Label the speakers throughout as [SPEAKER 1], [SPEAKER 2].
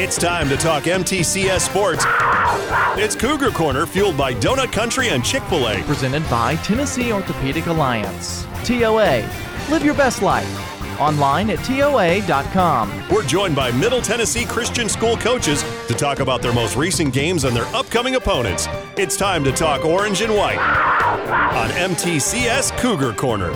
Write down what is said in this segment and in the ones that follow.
[SPEAKER 1] It's time to talk MTCS sports. It's Cougar Corner, fueled by Donut Country and Chick fil A.
[SPEAKER 2] Presented by Tennessee Orthopedic Alliance. TOA. Live your best life. Online at TOA.com.
[SPEAKER 1] We're joined by Middle Tennessee Christian School coaches to talk about their most recent games and their upcoming opponents. It's time to talk orange and white on MTCS Cougar Corner.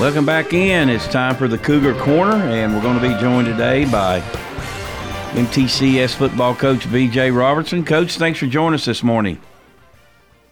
[SPEAKER 3] Welcome back in. It's time for the Cougar Corner, and we're going to be joined today by MTCS football coach BJ Robertson. Coach, thanks for joining us this morning.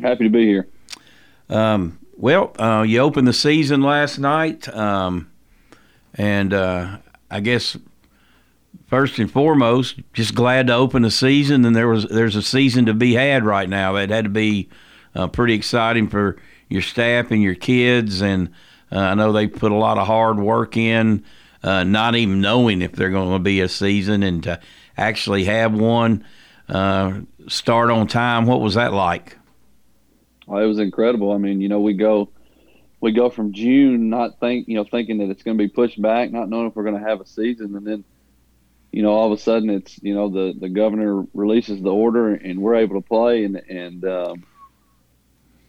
[SPEAKER 4] Happy to be here.
[SPEAKER 3] Um, well, uh, you opened the season last night, um, and uh, I guess first and foremost, just glad to open the season. And there was there's a season to be had right now. That had to be uh, pretty exciting for your staff and your kids and uh, I know they put a lot of hard work in, uh, not even knowing if they're going to be a season, and to actually have one uh, start on time. What was that like?
[SPEAKER 4] Well, it was incredible. I mean, you know, we go we go from June not think you know thinking that it's going to be pushed back, not knowing if we're going to have a season, and then you know all of a sudden it's you know the the governor releases the order and we're able to play and and um,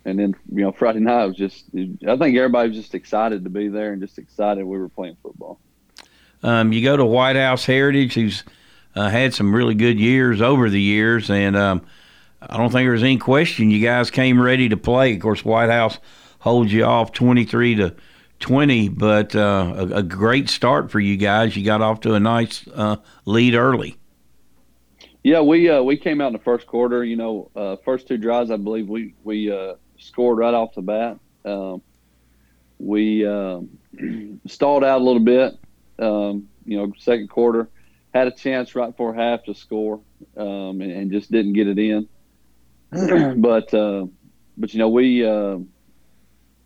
[SPEAKER 4] and then you know Friday night was just I think everybody was just excited to be there and just excited we were playing football.
[SPEAKER 3] Um, you go to White House Heritage, who's uh, had some really good years over the years, and um, I don't think there's any question you guys came ready to play. Of course, White House holds you off twenty three to twenty, but uh, a, a, great start for you guys. You got off to a nice uh, lead early.
[SPEAKER 4] Yeah, we uh, we came out in the first quarter. You know, uh, first two drives, I believe we we uh, scored right off the bat. Um, we uh, stalled out a little bit. Um, you know, second quarter had a chance right before half to score, um, and, and, just didn't get it in. but uh, but you know we uh,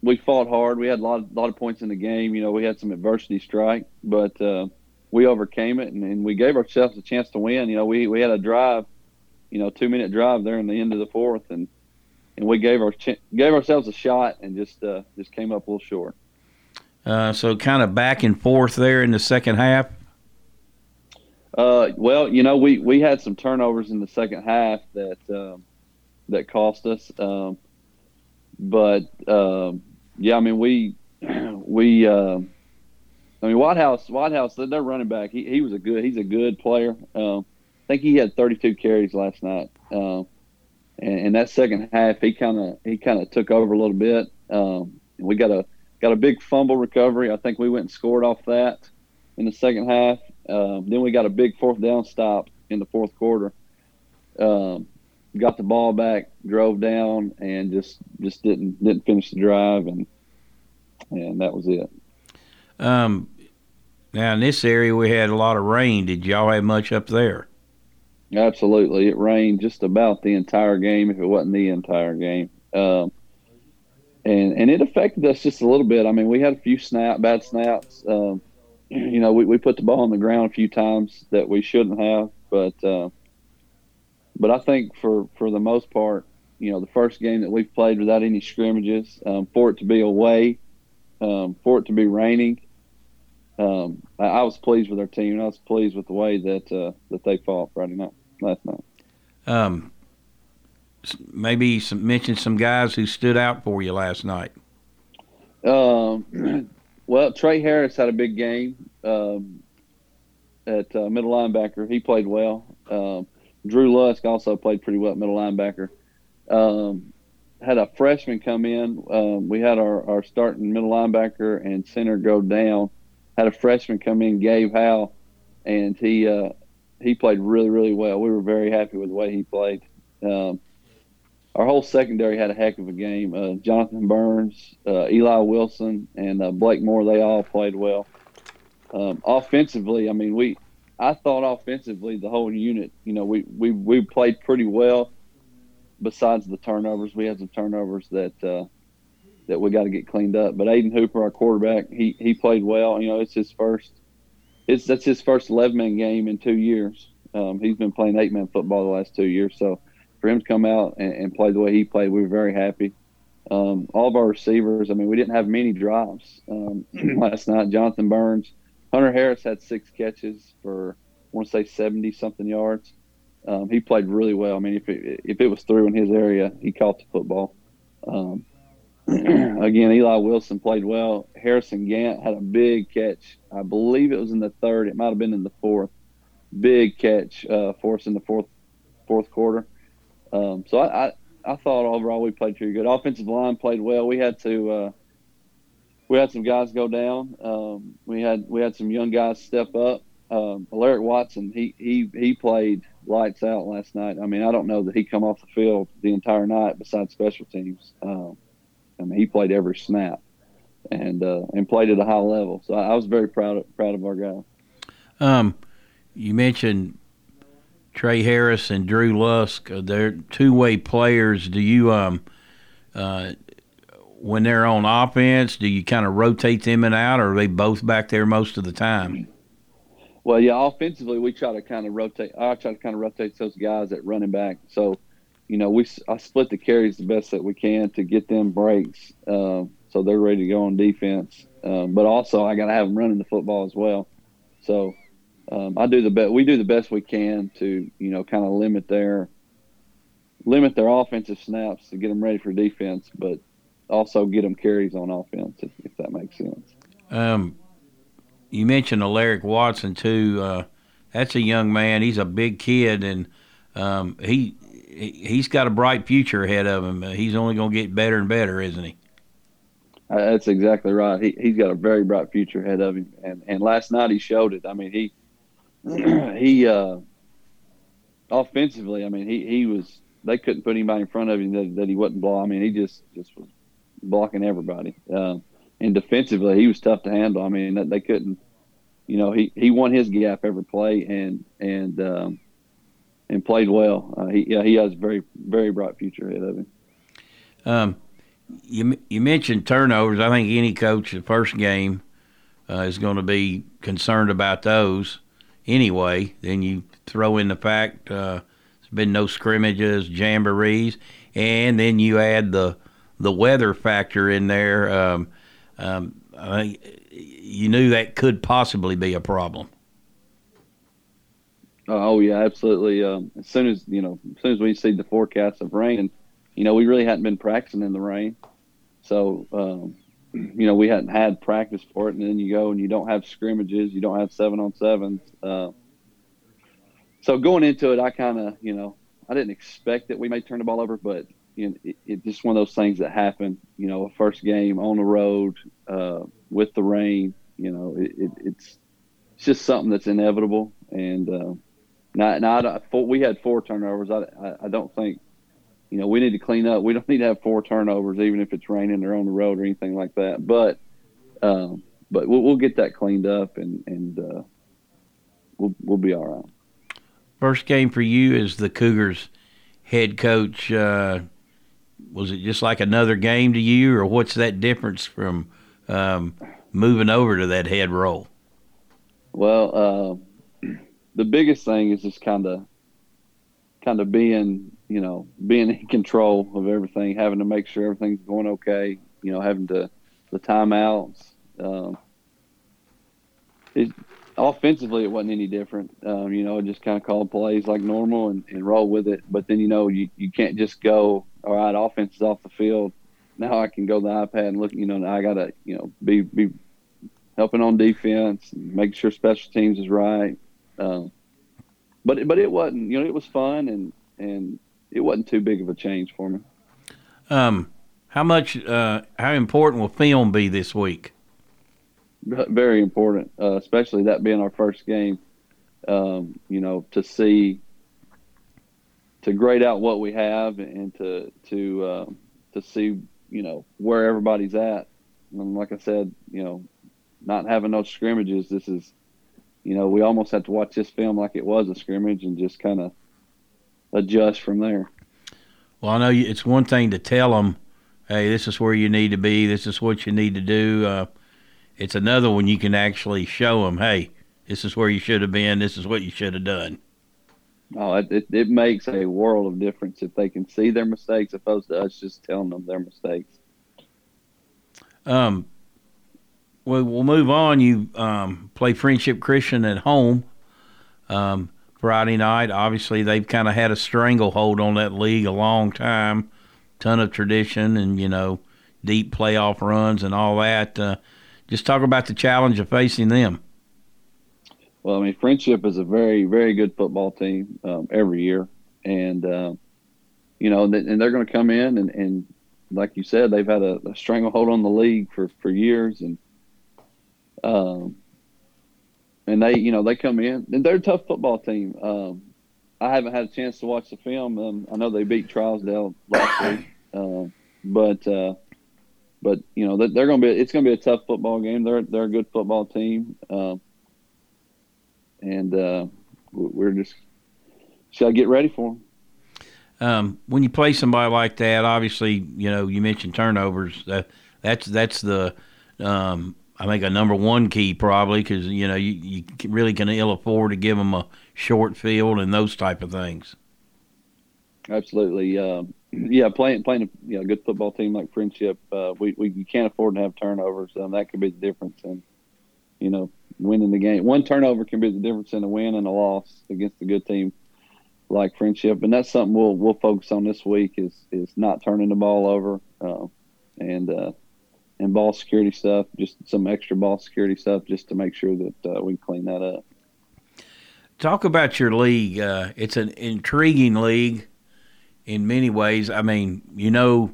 [SPEAKER 4] we fought hard. We had a lot of, lot of points in the game. You know, we had some adversity strike, but uh, we overcame it, and, and, we gave ourselves a chance to win. You know, we we had a drive, you know, two minute drive there in the end of the fourth, and and we gave our gave ourselves a shot and just uh, just came up a little short.
[SPEAKER 3] Uh, so kind of back and forth there in the second half.
[SPEAKER 4] Uh, well, you know, we, we had some turnovers in the second half that um, that cost us. Um, but um, yeah, I mean, we we uh, I mean, White House Whitehouse their running back. He, he was a good he's a good player. Um, I think he had 32 carries last night. And, and that second half, he kind of he kind of took over a little bit. Um, we got a got a big fumble recovery. I think we went and scored off that in the second half. Um, then we got a big fourth down stop in the fourth quarter. Um, got the ball back, drove down, and just just didn't didn't finish the drive, and and that was it.
[SPEAKER 3] Um, now in this area we had a lot of rain. Did y'all have much up there?
[SPEAKER 4] Absolutely, it rained just about the entire game, if it wasn't the entire game, um, and and it affected us just a little bit. I mean, we had a few snap, bad snaps. Um, you know, we, we put the ball on the ground a few times that we shouldn't have, but uh, but I think for for the most part, you know, the first game that we've played without any scrimmages, um, for it to be away, um, for it to be raining, um, I, I, was pleased with our team. I was pleased with the way that uh, that they fought Friday night last night.
[SPEAKER 3] Um, maybe some, mention some guys who stood out for you last night.
[SPEAKER 4] Um, well, Trey Harris had a big game um, at uh, middle linebacker. He played well. Um, Drew Lusk also played pretty well at middle linebacker. Um, had a freshman come in. Um, we had our, our starting middle linebacker and center go down. Had a freshman come in, Gabe Howe, and he uh, he played really, really well. We were very happy with the way he played. Um, our whole secondary had a heck of a game. Uh, Jonathan Burns, uh, Eli Wilson, and uh, Blake Moore, they all played well. Um, offensively, I mean, we, I thought offensively the whole unit, you know, we, we, we played pretty well. Besides the turnovers, we had some turnovers that uh, that we got to get cleaned up. But Aiden Hooper, our quarterback, he he played well. You know, it's his first it's that's his first 11 man game in two years. Um, he's been playing eight man football the last two years. So for him to come out and, and, play the way he played, we were very happy. Um, all of our receivers, I mean, we didn't have many drops um, last night. Jonathan Burns, Hunter Harris had six catches for, I want to say, 70 something yards. Um, he played really well. I mean, if it, if it was through in his area, he caught the football. Um, again, Eli Wilson played well. Harrison Gant had a big catch. I believe it was in the third. It might have been in the fourth. Big catch uh, for us in the fourth fourth quarter. Um, so I, I, I thought overall we played pretty good. Offensive line played well. We had to uh, we had some guys go down. Um, we had we had some young guys step up. Um, Alaric Watson he he he played lights out last night. I mean I don't know that he come off the field the entire night besides special teams. Um, I mean he played every snap and uh, and played at a high level. So I, was very proud of, proud of our guy.
[SPEAKER 3] Um, you mentioned Trey Harris and Drew Lusk. They're two way players. Do you um uh when they're on offense, do you kind of rotate them in and out, or are they both back there most of the time?
[SPEAKER 4] Well, yeah, offensively we try to kind of rotate. I try to kind of rotate those guys at running back. So, you know, we I split the carries the best that we can to get them breaks, uh, so they're ready to go on defense. Um, but also, I got to have them running the football as well. So, um, I do the best. We do the best we can to you know kind of limit their limit their offensive snaps to get them ready for defense, but also get them carries on offense if, if that makes sense.
[SPEAKER 3] Um, you mentioned Alaric Watson too. Uh, that's a young man. He's a big kid, and um, he he's got a bright future ahead of him. He's only going to get better and better, isn't he?
[SPEAKER 4] Uh, that's exactly right. He he's got a very bright future ahead of him, and and last night he showed it. I mean he he uh, offensively, I mean he he was they couldn't put anybody in front of him that, that he wasn't blocking. I mean he just just was blocking everybody. Uh, and defensively, he was tough to handle. I mean, they couldn't, you know, he, he won his gap every play and and um, and played well. Uh, he yeah, he has a very very bright future ahead of him.
[SPEAKER 3] Um, you you mentioned turnovers. I think any coach the first game uh, is going to be concerned about those anyway. Then you throw in the fact uh, there's been no scrimmages, jamborees, and then you add the the weather factor in there. Um, um, you knew that could possibly be a problem.
[SPEAKER 4] Oh yeah, absolutely. Um, as soon as you know, as soon as we see the forecast of rain, you know, we really hadn't been practicing in the rain, so um, you know we hadn't had practice for it. And then you go and you don't have scrimmages, you don't have seven on sevens. Uh, so going into it, I kind of you know I didn't expect that we may turn the ball over, but you know, it, it, just one of those things that happen. You know, a first game on the road uh, with the rain. You know, it, it, it's it's just something that's inevitable. And uh, now, now we had four turnovers. I, I, I don't think you know we need to clean up. We don't need to have four turnovers, even if it's raining or on the road or anything like that. But um, but we'll, we'll get that cleaned up and and uh, we'll we'll be all right.
[SPEAKER 3] First game for you is the Cougars head coach. Uh, was it just like another game to you, or what's that difference from um, moving over to that head role?
[SPEAKER 4] Well, uh, the biggest thing is just kind of, kind of being, you know, being in control of everything, having to make sure everything's going okay. You know, having to the timeouts. Um, it, offensively, it wasn't any different. Um, you know, just kind of call plays like normal and, and roll with it. But then, you know, you, you can't just go all right, offense is off the field. Now I can go to the iPad and look. You know, I gotta you know be be helping on defense, make sure special teams is right. Um, but but it wasn't. You know, it was fun and and it wasn't too big of a change for me.
[SPEAKER 3] Um, how much? Uh, how important will film be this week?
[SPEAKER 4] Very important, uh, especially that being our first game. Um, you know, to see to grade out what we have and to to uh, to see you know where everybody's at. And like I said, you know, not having those scrimmages, this is you know we almost had to watch this film like it was a scrimmage and just kind of adjust from there.
[SPEAKER 3] Well, I know it's one thing to tell them, "Hey, this is where you need to be. This is what you need to do." Uh, it's another when you can actually show them, "Hey, this is where you should have been. This is what you should have done."
[SPEAKER 4] Oh, it, it, it makes a world of difference if they can see their mistakes opposed to us just telling them their mistakes.
[SPEAKER 3] Um, well, we'll move on. You um, play Friendship Christian at home um, Friday night. Obviously, they've kind of had a stranglehold on that league a long time. Ton of tradition and you know deep playoff runs and all that. Uh, just talk about the challenge of facing them.
[SPEAKER 4] Well, I mean, Friendship is a very, very good football team um, every year, and uh, you know, and they're going to come in and, and, like you said, they've had a, a stranglehold on the league for for years, and um, and they, you know, they come in and they're a tough football team. Um, I haven't had a chance to watch the film. Um, I know they beat Trousdale last week, uh, but uh, but you know they're going to be. It's going to be a tough football game. They're they're a good football team, uh, and uh, we're just got to get ready for them.
[SPEAKER 3] Um, when you play somebody like that, obviously, you know, you mentioned turnovers. That that's that's the um, I think a number one key probably because you know you, you really can ill afford to give them a short field and those type of things.
[SPEAKER 4] Absolutely, uh, yeah. Playing playing a you know, good football team like Friendship, uh, we we can't afford to have turnovers. Um, that could be the difference in you know winning the game. One turnover can be the difference in a win and a loss against a good team like Friendship, and that's something we'll we'll focus on this week is is not turning the ball over uh, and uh, and ball security stuff, just some extra ball security stuff, just to make sure that uh, we clean that up.
[SPEAKER 3] Talk about your league. Uh, it's an intriguing league in many ways. I mean, you know,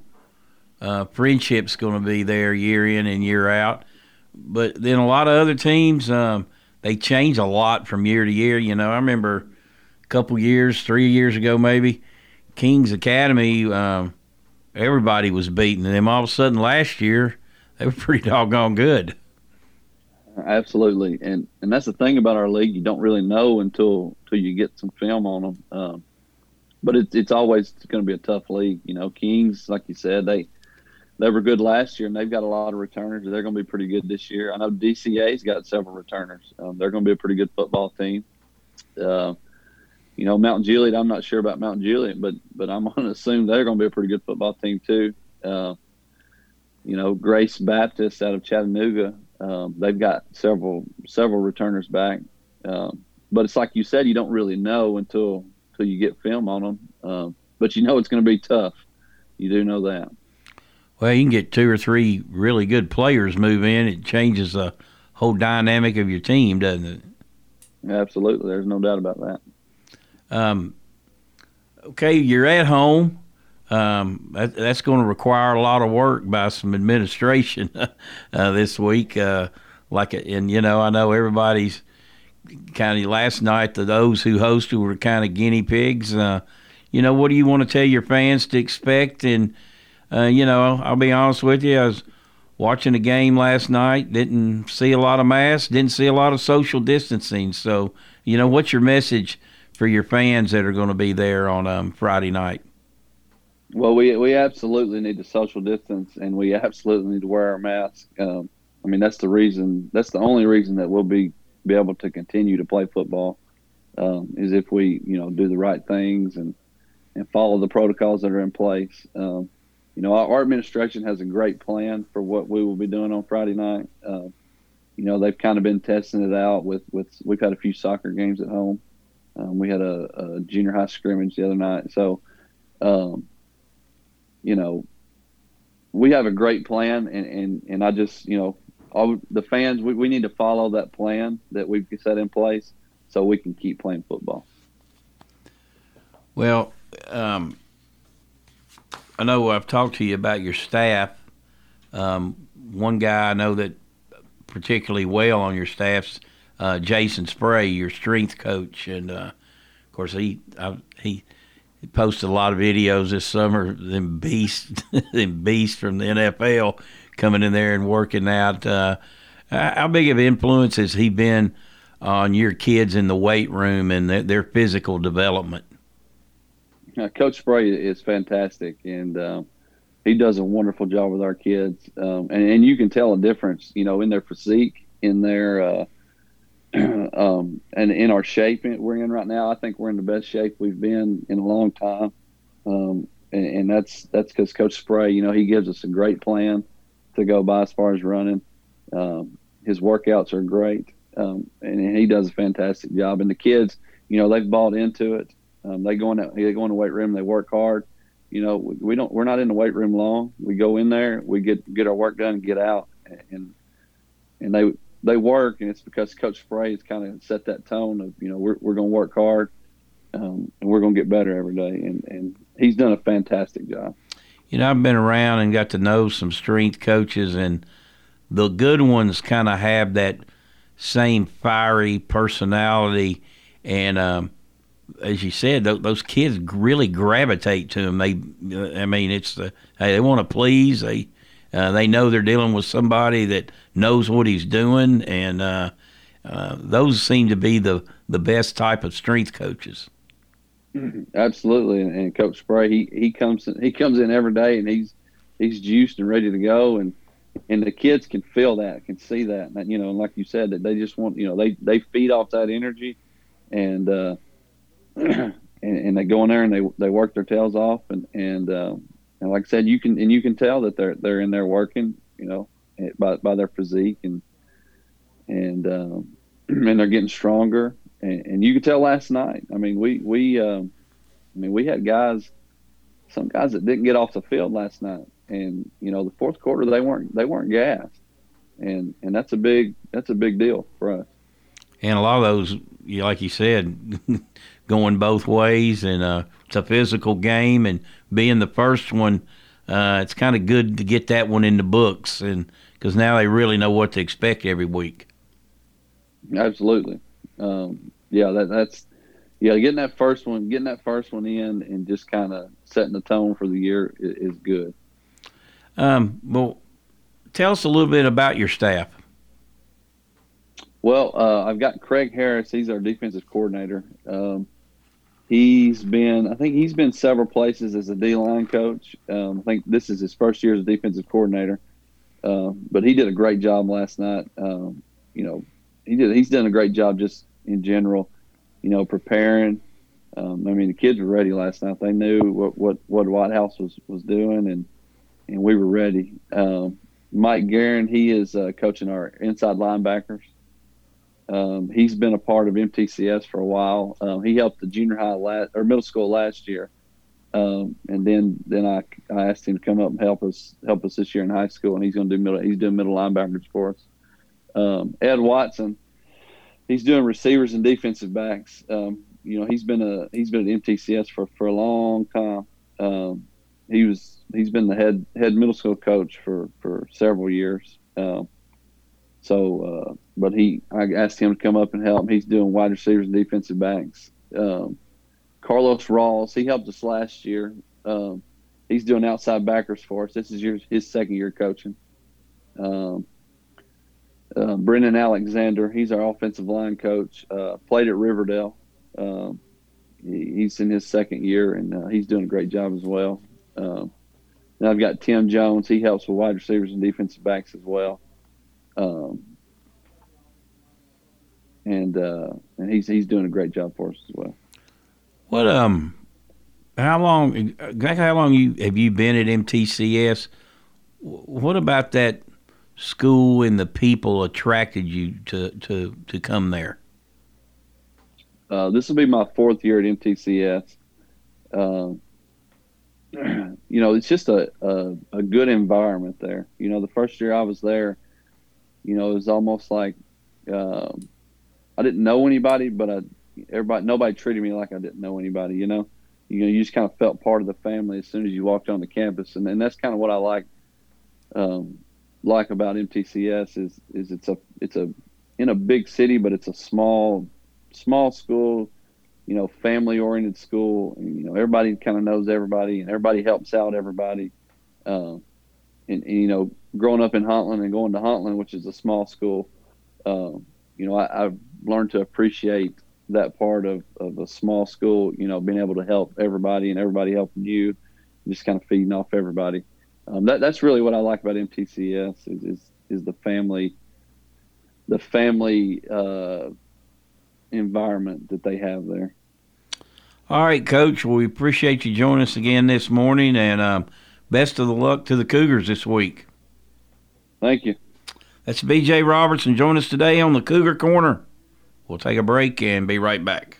[SPEAKER 3] uh, friendship's going to be there year in and year out, but then a lot of other teams um, they change a lot from year to year. You know, I remember a couple years, three years ago, maybe Kings Academy. Um, everybody was beating them. All of a sudden, last year they were pretty doggone good.
[SPEAKER 4] Absolutely, and and that's the thing about our league. You don't really know until until you get some film on them. Um, but it's it's always going to be a tough league. You know, Kings, like you said, they they were good last year, and they've got a lot of returners. They're going to be pretty good this year. I know DCA's got several returners. Um, they're going to be a pretty good football team. Uh, you know, Mount Juliet. I'm not sure about Mount Juliet, but but I'm going to assume they're going to be a pretty good football team too. Uh, you know, Grace Baptist out of Chattanooga. Um, they've got several several returners back, um, but it's like you said, you don't really know until until you get film on them. Um, but you know it's going to be tough. You do know that.
[SPEAKER 3] Well, you can get two or three really good players move in. It changes the whole dynamic of your team, doesn't it?
[SPEAKER 4] Absolutely. There's no doubt about that.
[SPEAKER 3] Um, okay, you're at home um, that, that's going to require a lot of work by some administration uh, this week. Uh, like, and you know, I know everybody's kind of last night. The those who hosted were kind of guinea pigs. Uh, you know, what do you want to tell your fans to expect? And uh, you know, I'll be honest with you, I was watching the game last night. Didn't see a lot of masks. Didn't see a lot of social distancing. So, you know, what's your message for your fans that are going to be there on um, Friday night?
[SPEAKER 4] Well, we we absolutely need to social distance, and we absolutely need to wear our mask. Um, I mean, that's the reason. That's the only reason that we'll be be able to continue to play football um, is if we, you know, do the right things and and follow the protocols that are in place. Um, you know, our, our, administration has a great plan for what we will be doing on Friday night. Uh, you know, they've kind of been testing it out with with. We've had a few soccer games at home. Um, we had a, a, junior high scrimmage the other night, so. You know, we have a great plan, and and, and I just you know, all the fans we, we need to follow that plan that we've set in place so we can keep playing football.
[SPEAKER 3] Well, um, I know I've talked to you about your staff. Um, one guy I know that particularly well on your staff's uh, Jason Spray, your strength coach, and uh, of course he I, he posted a lot of videos this summer. Them beasts, them beasts from the NFL coming in there and working out. Uh, how big of influence has he been on your kids in the weight room and their, their physical development?
[SPEAKER 4] Uh, Coach Spray is fantastic, and uh, he does a wonderful job with our kids. Um, and, and you can tell a difference, you know, in their physique, in their uh, um, and in our shape we're in right now, I think we're in the best shape we've been in a long time. Um, and, and, that's that's because Coach Spray, you know, he gives us a great plan to go by as far as running. Um, his workouts are great, um, and he does a fantastic job. And the kids, you know, they've bought into it. Um, they go in they go in the weight room, they work hard. You know, we, we don't we're not in the weight room long. We go in there, we get get our work done, and get out, and and they they work, and it's because Coach Spray has kind of set that tone of you know we're we're going to work hard, um, and we're going to get better every day, and and he's done a fantastic job.
[SPEAKER 3] You know, I've been around and got to know some strength coaches, and the good ones kind of have that same fiery personality, and um, as you said, th- those kids really gravitate to them. They, I mean, it's the hey, they want to please. They uh, they know they're dealing with somebody that knows what he's doing, and uh, uh, those seem to be the the best type of strength coaches.
[SPEAKER 4] Absolutely, and, and Coach Spray, he he comes in, he comes in every day, and he's he's juiced and ready to go, and and the kids can feel that, can see that, and, you know, and like you said, that they just want, you know, they they feed off that energy, and uh, and, and they go in there and they they work their tails off, and and uh, and like I said, you can and you can tell that they're they're in there working, you know, by by their physique and and um, and they're getting stronger, and, and you could tell last night. I mean, we we um, I mean we had guys, some guys that didn't get off the field last night, and you know the fourth quarter they weren't they weren't gassed, and and that's a big that's a big deal for us.
[SPEAKER 3] And a lot of those, like you said, going both ways, and uh, it's a physical game, and being the first one, uh, it's kind of good to get that one in the books, and because now they really know what to expect every week.
[SPEAKER 4] Absolutely, um, yeah, that, that's yeah, getting that first one, getting that first one in, and just kind of setting the tone for the year is, is good.
[SPEAKER 3] Um, well, tell us a little bit about your staff.
[SPEAKER 4] Well, uh, I've got Craig Harris. He's our defensive coordinator. Um, he's been, I think he's been several places as a D line coach. Um, I think this is his first year as a defensive coordinator. Uh, but he did a great job last night. Um, you know, he did. He's done a great job just in general. You know, preparing. Um, I mean, the kids were ready last night. They knew what what what White House was was doing, and and we were ready. Um, Mike Guerin, he is uh, coaching our inside linebackers. Um, he's been a part of MTCS for a while. Um, he helped the junior high last, or middle school last year, um, and then then I, I asked him to come up and help us help us this year in high school, and he's going to do middle he's doing middle linebackers for us. Um, Ed Watson, he's doing receivers and defensive backs. Um, you know he's been a he's been at MTCS for, for a long time. Um, he was he's been the head head middle school coach for for several years. So, uh, but he I asked him to come up and help. He's doing wide receivers and defensive backs. Um, Carlos Rawls, he helped us last year. Um, he's doing outside backers for us. This is your, his second year coaching. Um, uh, Brendan Alexander, he's our offensive line coach. Uh, played at Riverdale. Um, he, he's in his second year, and uh, he's doing a great job as well. Um, then I've got Tim Jones. He helps with wide receivers and defensive backs as well. Um, and uh, and he's he's doing a great job for us as well.
[SPEAKER 3] What um, how long exactly how long you have you been at MTCS? What about that school and the people attracted you to to to come there?
[SPEAKER 4] Uh, this will be my fourth year at MTCS. Uh, you know, it's just a, a, a good environment there. You know, the first year I was there, you know, it was almost like um, I didn't know anybody, but I everybody nobody treated me like I didn't know anybody. You know, you know, you just kind of felt part of the family as soon as you walked on the campus, and, and that's kind of what I like um, like about MTCS is is it's a it's a in a big city, but it's a small small school, you know, family oriented school. And, you know, everybody kind of knows everybody, and everybody helps out everybody. Um, and, and, you know, growing up in Huntland and going to Huntland, which is a small school, um, you know, I, I've learned to appreciate that part of, of a small school, you know, being able to help everybody and everybody helping you, just kind of feeding off everybody. Um, that, that's really what I like about MTCS is, is, is the family, the family uh, environment that they have there.
[SPEAKER 3] All right, Coach. Well, we appreciate you joining us again this morning, and um, best of the luck to the Cougars this week.
[SPEAKER 4] Thank you.
[SPEAKER 3] That's BJ Robertson. Join us today on the Cougar Corner. We'll take a break and be right back.